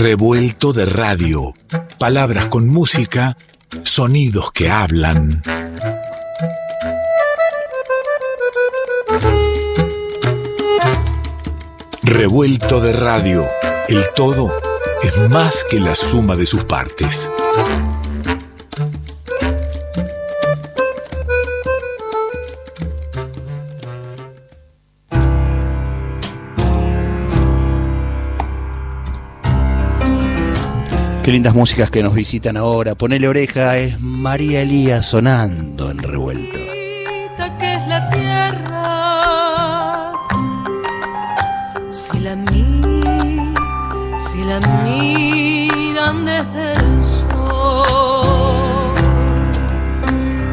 Revuelto de radio. Palabras con música, sonidos que hablan. Revuelto de radio. El todo es más que la suma de sus partes. Lindas músicas que nos visitan ahora. Ponele oreja, es María Elías sonando en revuelto. que es la tierra. Si la mi, si la miran desde el sol,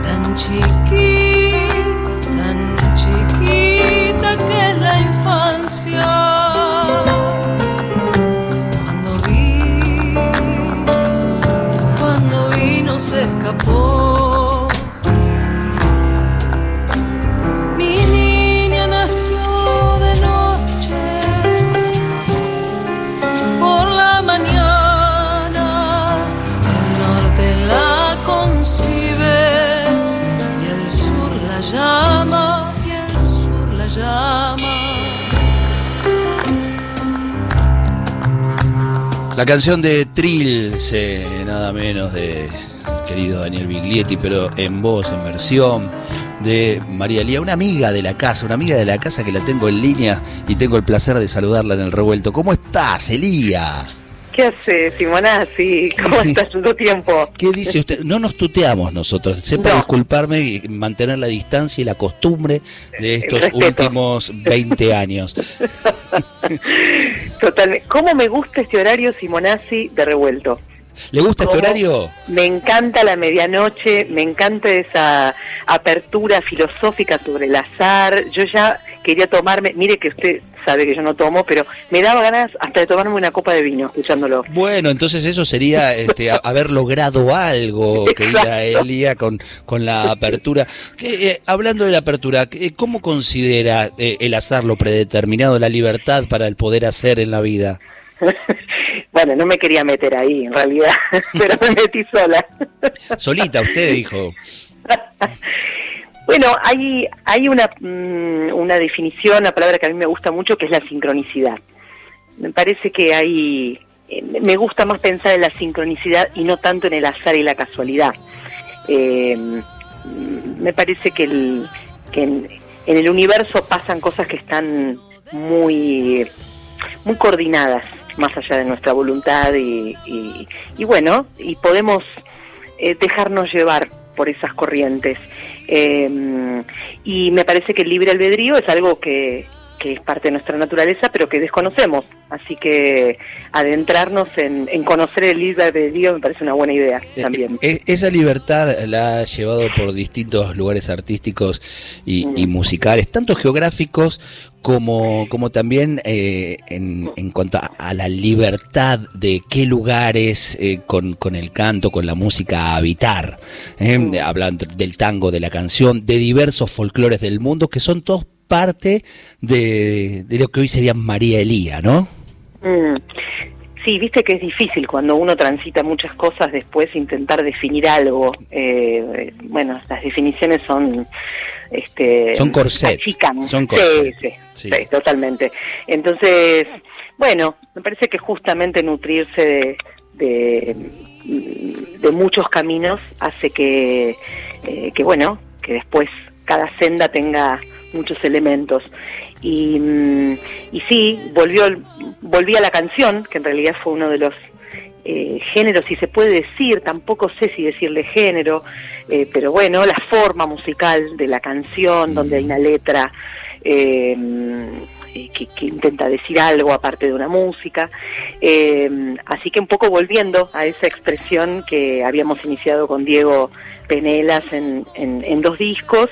tan chiquita, tan chiquita que es la infancia. Escapó. Mi niña nació de noche, por la mañana, el norte la concibe y el sur la llama, y el sur la llama. La canción de Trilce, nada menos de querido Daniel Biglietti, pero en voz, en versión de María Elía, una amiga de la casa, una amiga de la casa que la tengo en línea y tengo el placer de saludarla en el revuelto. ¿Cómo estás, Elía? ¿Qué hace, Simonazzi? ¿Cómo estás tanto tiempo? ¿Qué dice usted? No nos tuteamos nosotros. Sepa No. disculparme y mantener la distancia y la costumbre de estos últimos 20 años. Totalmente. ¿Cómo me gusta este horario, Simonazzi, de revuelto? ¿Le gusta este horario? Me encanta la medianoche, me encanta esa apertura filosófica sobre el azar. Yo ya quería tomarme, mire que usted sabe que yo no tomo, pero me daba ganas hasta de tomarme una copa de vino escuchándolo. Bueno, entonces eso sería este, haber logrado algo, querida. Elia, con, con la apertura. Que, eh, hablando de la apertura, ¿qué- ¿cómo considera eh, el azar lo predeterminado, la libertad para el poder hacer en la vida? bueno, no me quería meter ahí, en realidad, pero me metí sola. Solita, usted dijo. Bueno, hay, hay una, mm, una definición, una palabra que a mí me gusta mucho, que es la sincronicidad. Me parece que hay, eh, me gusta más pensar en la sincronicidad y no tanto en el azar y la casualidad. Eh, mm, me parece que, el, que en, en el universo pasan cosas que están muy, muy coordinadas, más allá de nuestra voluntad y, y- y bueno, y podemos eh, dejarnos llevar por esas corrientes. Eh, y me parece que el libre albedrío es algo que, que es parte de nuestra naturaleza, pero que desconocemos. Así que adentrarnos en, en conocer el libre albedrío me parece una buena idea también. Eh, eh, esa libertad la ha llevado por distintos lugares artísticos y, y musicales, tanto geográficos como, como también eh, en, en cuanto a, a la libertad de qué lugares eh, con, con el canto, con la música habitar. Eh, Hablan del tango, de la canción, de diversos folclores del mundo que son todos parte de, de lo que hoy sería María Elía, ¿no? Mm. Sí, viste que es difícil cuando uno transita muchas cosas después intentar definir algo. Eh, bueno, las definiciones son... Este, Son corsets, achican. son Sí, corsets, sí, sí. sí, totalmente. Entonces, bueno, me parece que justamente nutrirse de, de, de muchos caminos hace que, eh, que, bueno, que después cada senda tenga muchos elementos. Y, mm, y sí, volvió, volví a la canción, que en realidad fue uno de los eh, géneros, si se puede decir, tampoco sé si decirle género, eh, pero bueno, la forma musical de la canción, donde hay una letra eh, que, que intenta decir algo aparte de una música. Eh, así que un poco volviendo a esa expresión que habíamos iniciado con Diego Penelas en, en- en dos discos,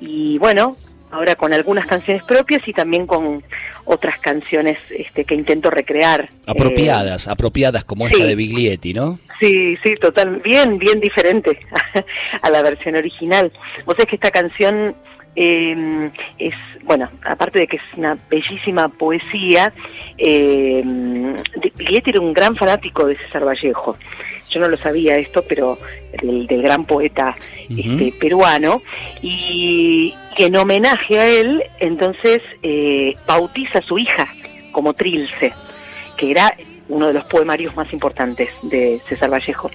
y bueno, ahora con algunas canciones propias y también con otras canciones este, que intento recrear. Eh, Apropiadas, apropiadas como esta de Biglietti, ¿no? Sí, sí, total, bien, bien diferente a la versión original. Vos sabés que esta canción eh, es, bueno, aparte de que es una bellísima poesía, eh, Ligeti era un gran fanático de César Vallejo. Yo no lo sabía esto, pero del, del gran poeta este, peruano. Y en homenaje a él, entonces eh, bautiza a su hija como Trilce, que era uno de los poemarios más importantes de César Vallejo.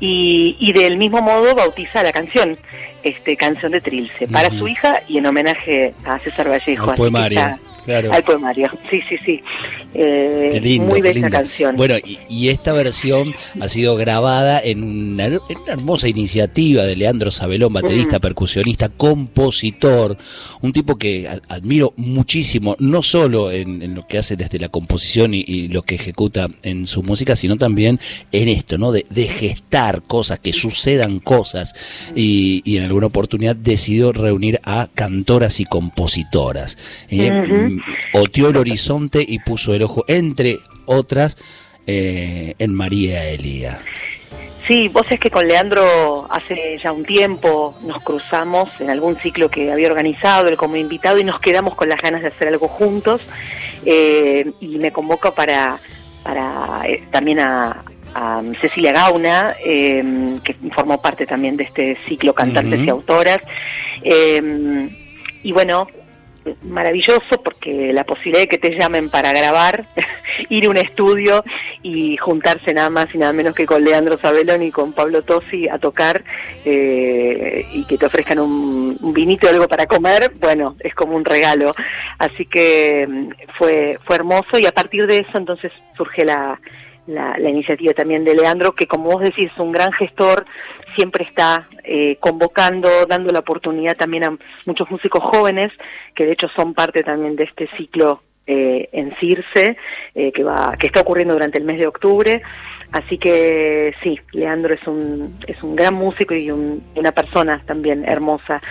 Y, y del mismo modo bautiza la canción, este canción de Trilce, para su hija y en homenaje a César Vallejo. Al Así que poemario, está- claro. Al poemario, sí, sí, sí. Eh, Qué lindo, muy qué bella lindo. canción. Bueno, y, y esta versión ha sido grabada en una, en una hermosa iniciativa de Leandro Sabelón, baterista, percusionista, compositor, un tipo que admiro muchísimo, no solo en, en lo que hace desde la composición y, y lo que ejecuta en su música, sino también en esto, ¿no? De, de gestar cosas, que sucedan cosas, y, y en alguna oportunidad decidió reunir a cantoras y compositoras. ¿eh? Mm, Oteó el horizonte y puso el ojo, entre otras, eh, en María Elía. Sí, vos es que con Leandro hace ya un tiempo nos cruzamos en algún ciclo que había organizado él como invitado y nos quedamos con las ganas de hacer algo juntos eh, y me convoca para, para eh, también a, a Cecilia Gauna, eh, que formó parte también de este ciclo Cantantes y Autoras. Y bueno, maravilloso porque la posibilidad de que te llamen para grabar, ir a un estudio y juntarse nada más y nada menos que con Leandro Sabelón y con Pablo Tosi a tocar eh, y que te ofrezcan un, un vinito o algo para comer, bueno, es como un regalo. Así que mm, fue, fue hermoso y a partir de eso entonces surge la, la, la iniciativa también de Leandro, que como vos decís, es un gran gestor, siempre está eh, convocando, dando la oportunidad también a muchos músicos jóvenes, que de hecho son parte también de este ciclo eh, en Circe, eh, que, va, que está ocurriendo durante el mes de octubre. Así que sí, Leandro es un, es un gran músico y un- una persona también hermosa.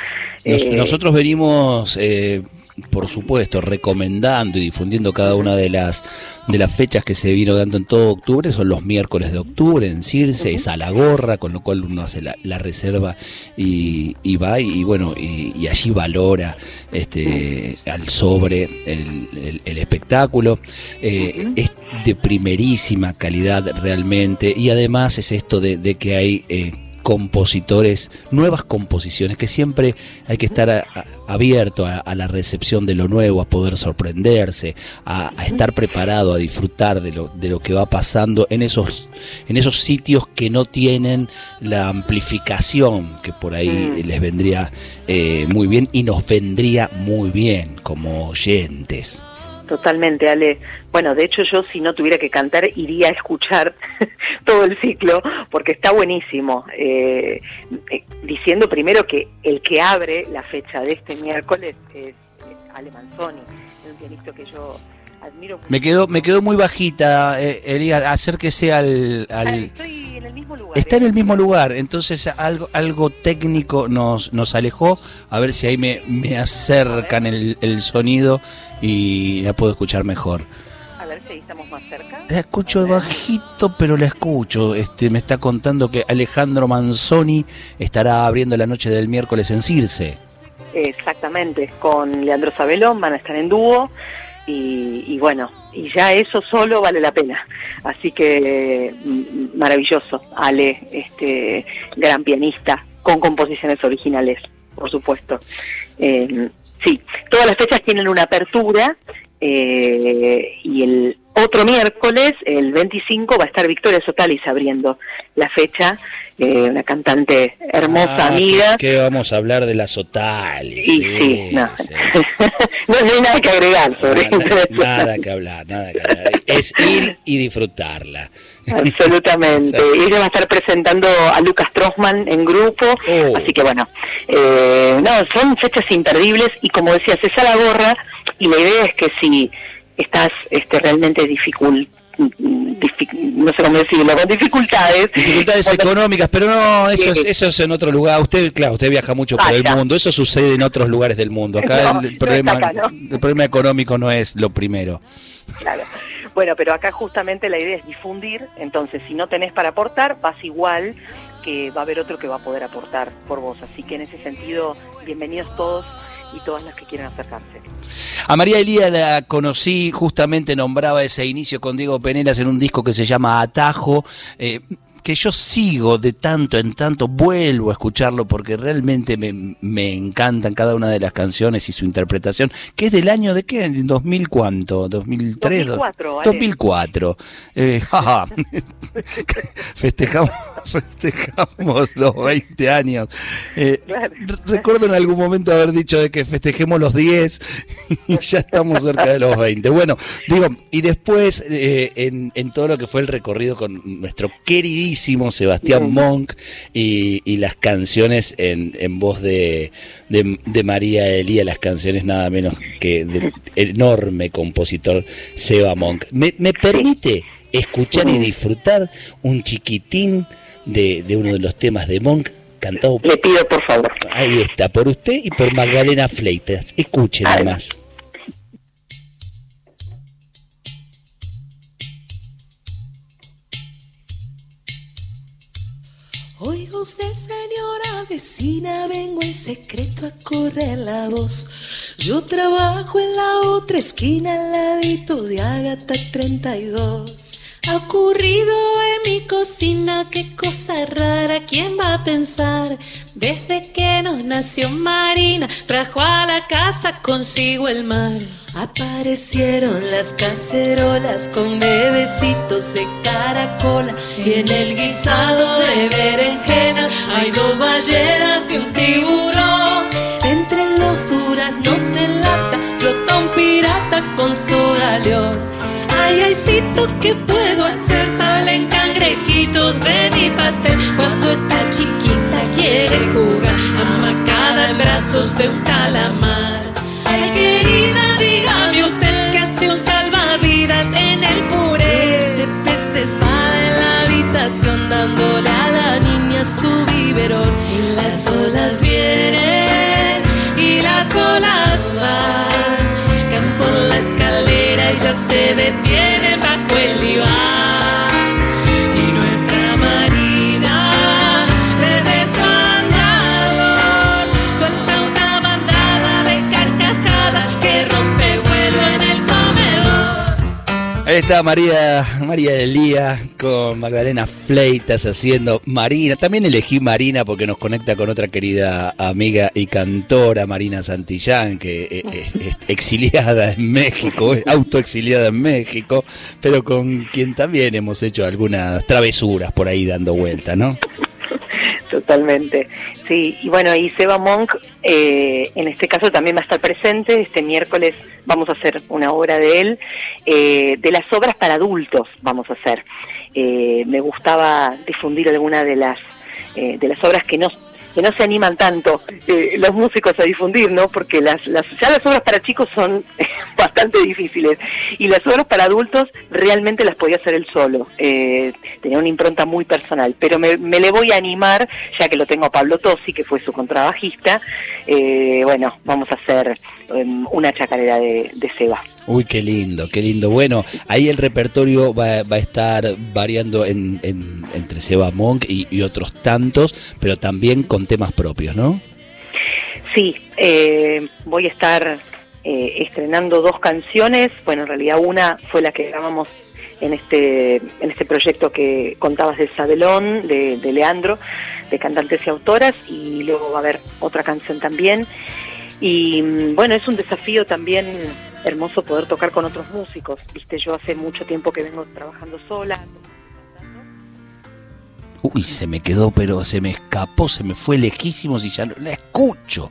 Nos- Eh, nosotros venimos, eh, por supuesto, recomendando y difundiendo cada una de las de las fechas que se vino dando en todo octubre. Son los miércoles de octubre en Circe, es a la gorra, con lo cual uno hace la, la reserva y, y va y, bueno y, y allí valora este al sobre el, el- el espectáculo. Eh, es de primerísima calidad realmente y además es esto de, de que hay eh, compositores, nuevas composiciones, que siempre hay que estar a- a- abierto a, a la recepción de lo nuevo, a poder sorprenderse, a, a estar preparado, a disfrutar de lo, de lo que va pasando en esos, en esos sitios que no tienen la amplificación que por ahí les vendría eh, muy bien y nos vendría muy bien como oyentes. Totalmente, Ale. Bueno, de hecho yo si no tuviera que cantar iría a escuchar todo el ciclo porque está buenísimo. Eh, eh, diciendo primero que el que abre la fecha de este miércoles es, es Ale Manzoni, un pianista que yo admiro. Me quedó, me quedó muy bajita, eh, Elías, acérquese al... Ah, al... Estoy en el mismo lugar. Está en ¿eh? el mismo lugar, entonces algo, algo técnico nos, nos alejó, a ver si ahí me, me acercan el, el sonido y la puedo escuchar mejor. A ver si ahí estamos más cerca. La escucho bajito, pero la escucho. Este, me está contando que Alejandro Manzoni estará abriendo la noche del miércoles en Circe. Exactamente, con Leandro Sabelón van a estar en dúo y, y bueno, y ya eso solo vale la pena. Así que mm, maravilloso, Ale, este gran pianista con composiciones originales, por supuesto. Eh, sí, todas las fechas tienen una apertura eh, y el otro miércoles, el 25, va a estar Victoria Sotalis abriendo la fecha, eh, una cantante hermosa, Ah, amiga. Que, que vamos a hablar de la Sotali. Y sí, no. no, no hay nada que agregar sobre Nada, eso. nada que hablar, nada que hablar. Es ir y disfrutarla. Absolutamente. Ella va a estar presentando a Lucas Trossman en grupo, Oh. así que bueno, eh, no, son fechas imperdibles y como decías, es a la gorra y la idea es que si estás este, realmente dificult, dific- no sé cómo decirlo, con dificultades. Dificultades económicas, pero no, eso es, eso es en otro lugar. Usted, claro, usted viaja mucho por el mundo, eso sucede en otros lugares del mundo. Acá No, el, no problema, está acá, ¿no? el problema económico no es lo primero. Claro. Bueno, pero acá justamente la idea es difundir, entonces si no tenés para aportar, vas igual que va a haber otro que va a poder aportar por vos. Así que en ese sentido, bienvenidos todos y todas las que quieran acercarse. A María Elía la conocí, justamente nombraba ese inicio con Diego Penelas en un disco que se llama Atajo. Eh, que yo sigo de tanto en tanto, vuelvo a escucharlo porque realmente me, me, encantan cada una de las canciones y su interpretación, que es del año de qué, ¿En 2000 cuánto, 2003, 2004. ¿vale? 2004. Eh, festejamos, festejamos los 20 años. Eh, Claro. Recuerdo en algún momento haber dicho de que festejemos los 10 y ya estamos cerca de los 20. Bueno, digo, y después eh, en, en todo lo que fue el recorrido con nuestro queridísimo Sebastián Monk y, y las canciones en, en voz de, de, de María Elía, las canciones nada menos que del enorme compositor Seba Monk. ¿Me, me permite escuchar y disfrutar un chiquitín de, de uno de los temas de Monk cantado Le pido por favor. Ahí está, por usted y por Magdalena Fleitas. Escuchen Ay. Oiga usted, señora vecina, vengo en secreto a correr la voz. Yo trabajo en la otra esquina, al ladito de Ágata 32. Ha ocurrido en mi cocina, qué cosa rara, ¿quién va a pensar? Desde que nos nació Marina, trajo a la casa consigo el mar. Aparecieron las cacerolas con bebecitos de caracola y en el guisado de berenjenas hay dos ballenas y un tiburón. Entre los duranos en lata flota un pirata con su galeón. Ay, aycito, ¿qué puedo hacer? Salen cangrejitos de mi pastel cuando esta chiquita quiere jugar amacada en brazos de un calamar. Las olas vienen y las olas van. Caen la escalera y ya se detienen Está María, María Elía con Magdalena Fleitas haciendo Marina. También elegí Marina porque nos conecta con otra querida amiga y cantora, Marina Santillán, que eh, es, es exiliada en México, es autoexiliada en México, pero con quien también hemos hecho algunas travesuras por ahí dando vuelta, ¿no? Totalmente. Sí, y bueno, y Seba Monk eh, en este caso también va a estar presente. Este miércoles vamos a hacer una obra de él, eh, de las obras para adultos vamos a hacer. Eh, me gustaba difundir alguna de las, eh, de las obras que no que no se animan tanto eh, los músicos a difundir, ¿no? Porque las, las, ya las obras para chicos son bastante difíciles y las obras para adultos realmente las podía hacer él solo. Eh, tenía una impronta muy personal, pero me, me, le voy a animar, ya que lo tengo a Pablo Tosi, que fue su contrabajista. Eh, bueno, vamos a hacer um, una chacarera de, de Seba. Uy, qué lindo, qué lindo. Bueno, ahí el repertorio va, va a estar variando en, en, entre Seba Monk y, y, otros tantos, pero también con temas propios, ¿no? Sí, eh, voy a estar eh, estrenando dos canciones. Bueno, en realidad una fue la que grabamos en este en este proyecto que contabas de Sabelón, de, de Leandro, de cantantes y autoras, y luego va a haber otra canción también. Y bueno, es un desafío también hermoso poder tocar con otros músicos. Viste, yo hace mucho tiempo que vengo trabajando sola. Uy, se me quedó, pero se me escapó, se me fue lejísimos y ya no la escucho.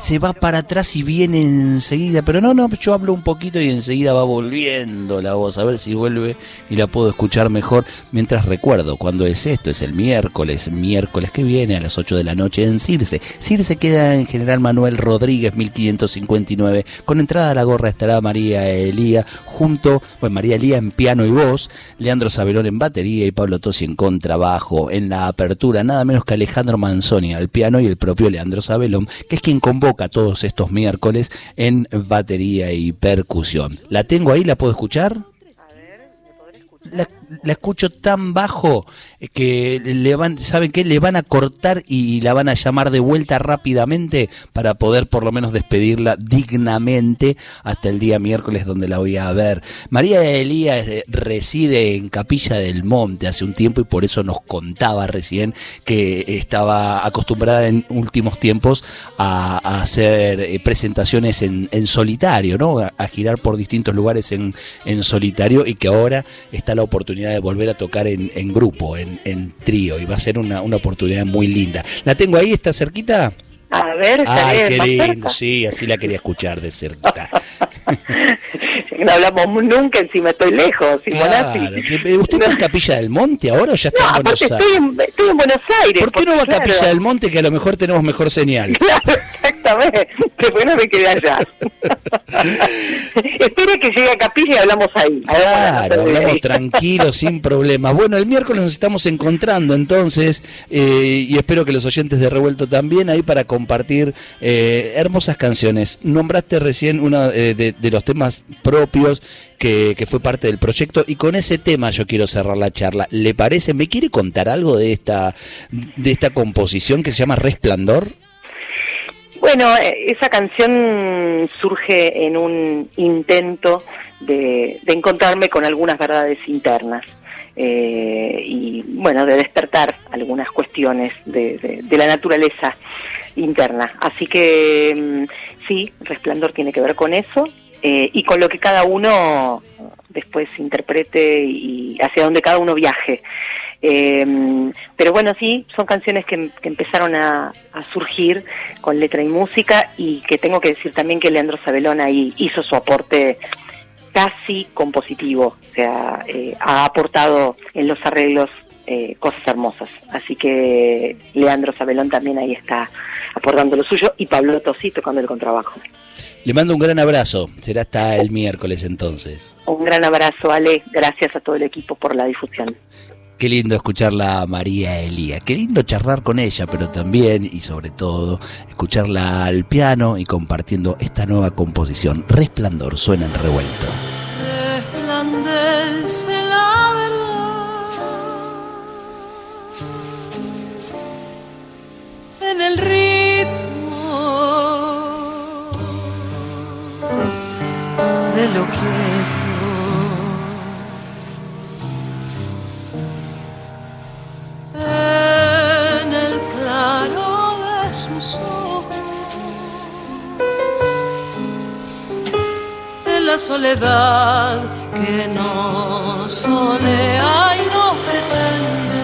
Se va para atrás y viene enseguida, pero no, no, yo hablo un poquito y enseguida va volviendo la voz, a ver si vuelve y la puedo escuchar mejor. Mientras recuerdo, cuando es esto? Es el miércoles, miércoles que viene a las 8 de la noche en Circe. Circe queda en General Manuel Rodríguez, 1559. Con entrada a la gorra estará María Elía, junto, pues María Elía en piano y voz, Leandro Sabelón en batería y Pablo Tosi en contrabajo. En la apertura, nada menos que Alejandro Manzoni al piano y el propio Leandro Sabelón, que es quien convoca todos estos miércoles en batería y percusión. ¿La tengo ahí? ¿La puedo escuchar? A ver, ¿me podré escuchar? La, la escucho tan bajo que le van, ¿saben qué? Le van a cortar y la van a llamar de vuelta rápidamente para poder por lo menos despedirla dignamente hasta el día miércoles donde la voy a ver. María Elías eh, reside en Capilla del Monte hace un tiempo y por eso nos contaba recién que estaba acostumbrada en últimos tiempos a, hacer eh, presentaciones en, solitario, ¿no? A, girar por distintos lugares en, en solitario y que ahora está la oportunidad de volver a tocar en, grupo, en, trío, y va a ser una, una oportunidad muy linda. ¿La tengo ahí? ¿Está cerquita? A ver, Ay, qué lindo, sí, así la quería escuchar de cerquita. no hablamos nunca, encima estoy lejos, ¿Usted está en Capilla del Monte ahora o ya está en Buenos Aires? Estoy en, estoy en, Buenos Aires. ¿Por qué no va a Capilla del Monte que a lo mejor tenemos mejor señal? Claro, Después no me quedé allá. Espere que llegue a Capilla y hablamos ahí. Claro, hablamos tranquilos, sin problemas. Bueno, el miércoles nos estamos encontrando entonces eh, y espero que los oyentes de Revuelto también ahí para compartir eh, hermosas canciones. Nombraste recién uno eh, de, los temas propios que, fue parte del proyecto y con ese tema yo quiero cerrar la charla. ¿Le parece? ¿Me quiere contar algo de esta, de esta composición que se llama Resplandor? Bueno, eh, esa canción surge en un intento de, encontrarme con algunas verdades internas. y bueno, de despertar algunas cuestiones de la naturaleza interna. Así que mm, sí, Resplandor tiene que ver con eso eh, y con lo que cada uno después interprete y hacia donde cada uno viaje. Eh, pero bueno, sí, son canciones que, empezaron a, surgir con letra y música y que tengo que decir también que Leandro Sabelón ahí hizo su aporte casi compositivo, o sea, eh, ha aportado en los arreglos eh, cosas hermosas. Así que Leandro Sabelón también ahí está aportando lo suyo y Pablo Tosí tocando el contrabajo. Le mando un gran abrazo. Será hasta el miércoles entonces. Un gran abrazo, Ale. Gracias a todo el equipo por la difusión. Qué lindo escucharla a María Elía. Qué lindo charlar con ella, pero también y sobre todo escucharla al piano y compartiendo esta nueva composición. Resplandor suena en revuelto. Resplandece la en el ritmo de lo quieto. Soledad que no solea y no pretende.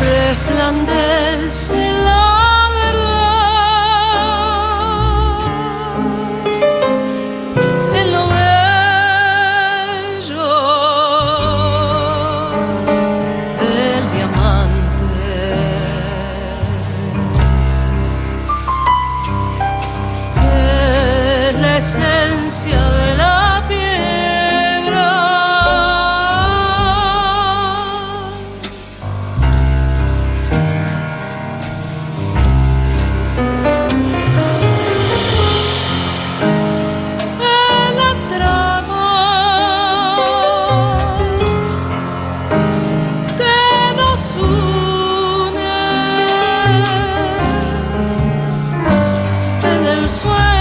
Resplandece soir.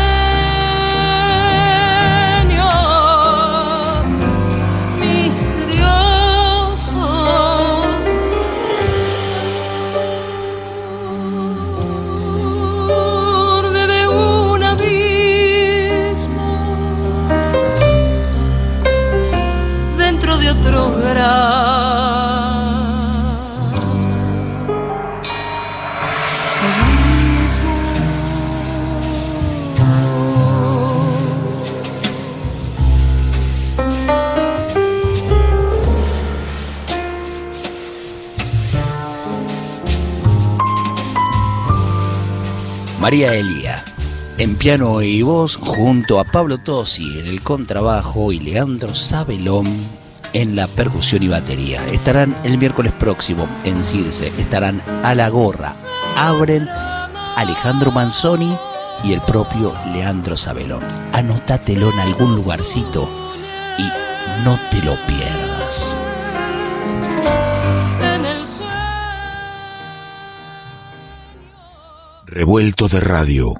María Elía, en piano y voz junto a Pablo Tosi en el contrabajo y Leandro Sabelón en la percusión y batería. Estarán el miércoles próximo en Circe, estarán a la gorra. Abren Alejandro Manzoni y el propio Leandro Sabelón. Anótatelo en algún lugarcito y no te lo pierdas. Revuelto de radio.